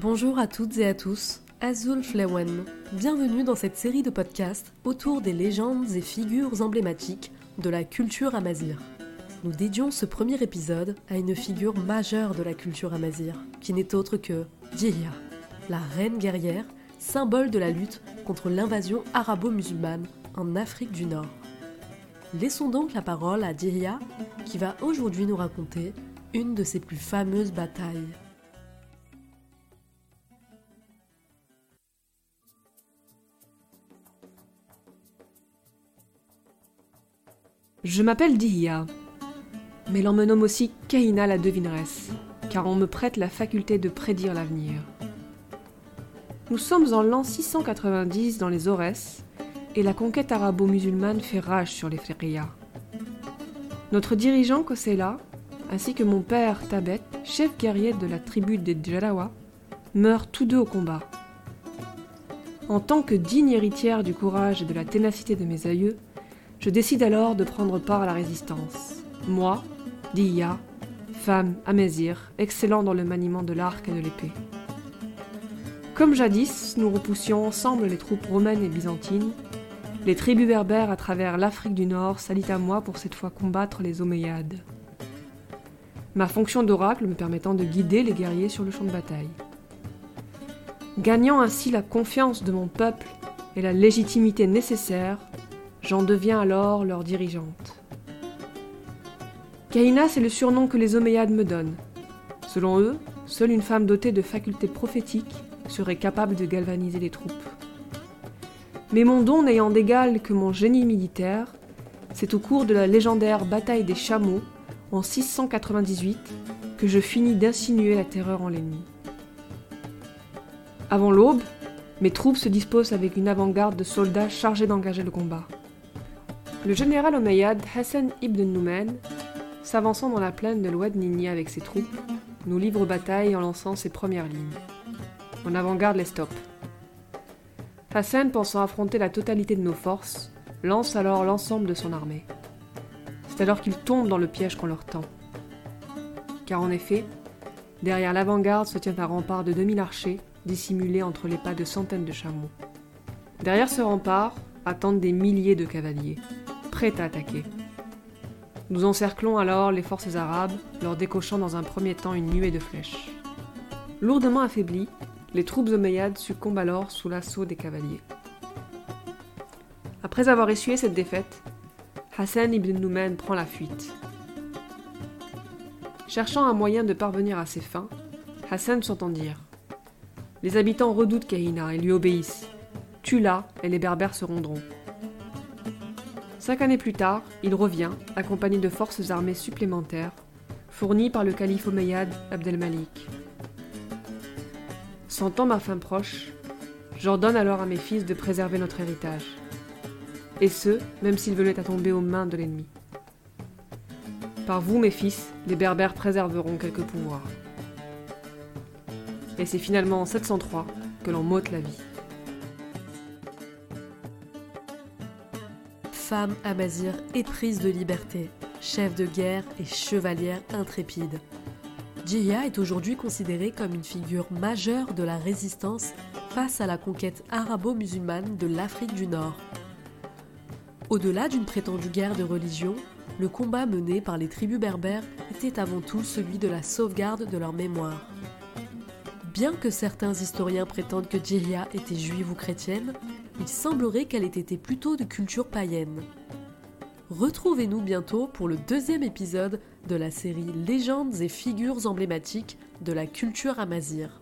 Bonjour à toutes et à tous, Azul Flewen. Bienvenue dans cette série de podcasts autour des légendes et figures emblématiques de la culture amazir. Nous dédions ce premier épisode à une figure majeure de la culture amazir, qui n'est autre que Dihya, la reine guerrière, symbole de la lutte contre l'invasion arabo-musulmane en Afrique du Nord. Laissons donc la parole à Dihya, qui va aujourd'hui nous raconter une de ses plus fameuses batailles. Je m'appelle Dihya, mais l'on me nomme aussi Kaina la devineresse, car on me prête la faculté de prédire l'avenir. Nous sommes en l'an 690 dans les Aurès, et la conquête arabo-musulmane fait rage sur les Férias. Notre dirigeant Kosela, ainsi que mon père Tabet, chef guerrier de la tribu des Djarawa, meurent tous deux au combat. En tant que digne héritière du courage et de la ténacité de mes aïeux, je décide alors de prendre part à la résistance. Moi, Diya, femme amazir, excellent dans le maniement de l'arc et de l'épée. Comme jadis, nous repoussions ensemble les troupes romaines et byzantines, les tribus berbères à travers l'Afrique du Nord s'allient à moi pour cette fois combattre les Omeyyades. Ma fonction d'oracle me permettant de guider les guerriers sur le champ de bataille. Gagnant ainsi la confiance de mon peuple et la légitimité nécessaire, j'en deviens alors leur dirigeante. Kaina, c'est le surnom que les Omeyyades me donnent. Selon eux, seule une femme dotée de facultés prophétiques serait capable de galvaniser les troupes. Mais mon don n'ayant d'égal que mon génie militaire, c'est au cours de la légendaire bataille des chameaux, en 698, que je finis d'insinuer la terreur en l'ennemi. Avant l'aube, mes troupes se disposent avec une avant-garde de soldats chargés d'engager le combat. Le général omeyyade Hassan ibn Noumen, s'avançant dans la plaine de l'Oued avec ses troupes, nous livre bataille en lançant ses premières lignes. En avant-garde les stops. Hassan, pensant affronter la totalité de nos forces, lance alors l'ensemble de son armée. C'est alors qu'il tombe dans le piège qu'on leur tend. Car en effet, derrière l'avant-garde se tient un rempart de 2000 archers dissimulés entre les pas de centaines de chameaux. Derrière ce rempart attendent des milliers de cavaliers, à attaquer. Nous encerclons alors les forces arabes, leur décochant dans un premier temps une nuée de flèches. Lourdement affaiblis, les troupes omeyyades succombent alors sous l'assaut des cavaliers. Après avoir essuyé cette défaite, Hassan ibn Noumen prend la fuite. Cherchant un moyen de parvenir à ses fins, Hassan s'entend dire Les habitants redoutent Kahina et lui obéissent. Tue-la et les berbères se rendront. Cinq années plus tard, il revient, accompagné de forces armées supplémentaires, fournies par le calife omeyyade Abdelmalik. Sentant ma fin proche, j'ordonne alors à mes fils de préserver notre héritage. Et ce, même s'ils venaient à tomber aux mains de l'ennemi. Par vous, mes fils, les Berbères préserveront quelques pouvoirs. Et c'est finalement en 703 que l'on m'ôte la vie. Femme amazir éprise de liberté, chef de guerre et chevalière intrépide. Djihya est aujourd'hui considérée comme une figure majeure de la résistance face à la conquête arabo-musulmane de l'Afrique du Nord. Au-delà d'une prétendue guerre de religion, le combat mené par les tribus berbères était avant tout celui de la sauvegarde de leur mémoire. Bien que certains historiens prétendent que Djihya était juive ou chrétienne, il semblerait qu'elle ait été plutôt de culture païenne. Retrouvez-nous bientôt pour le deuxième épisode de la série Légendes et figures emblématiques de la culture amazir.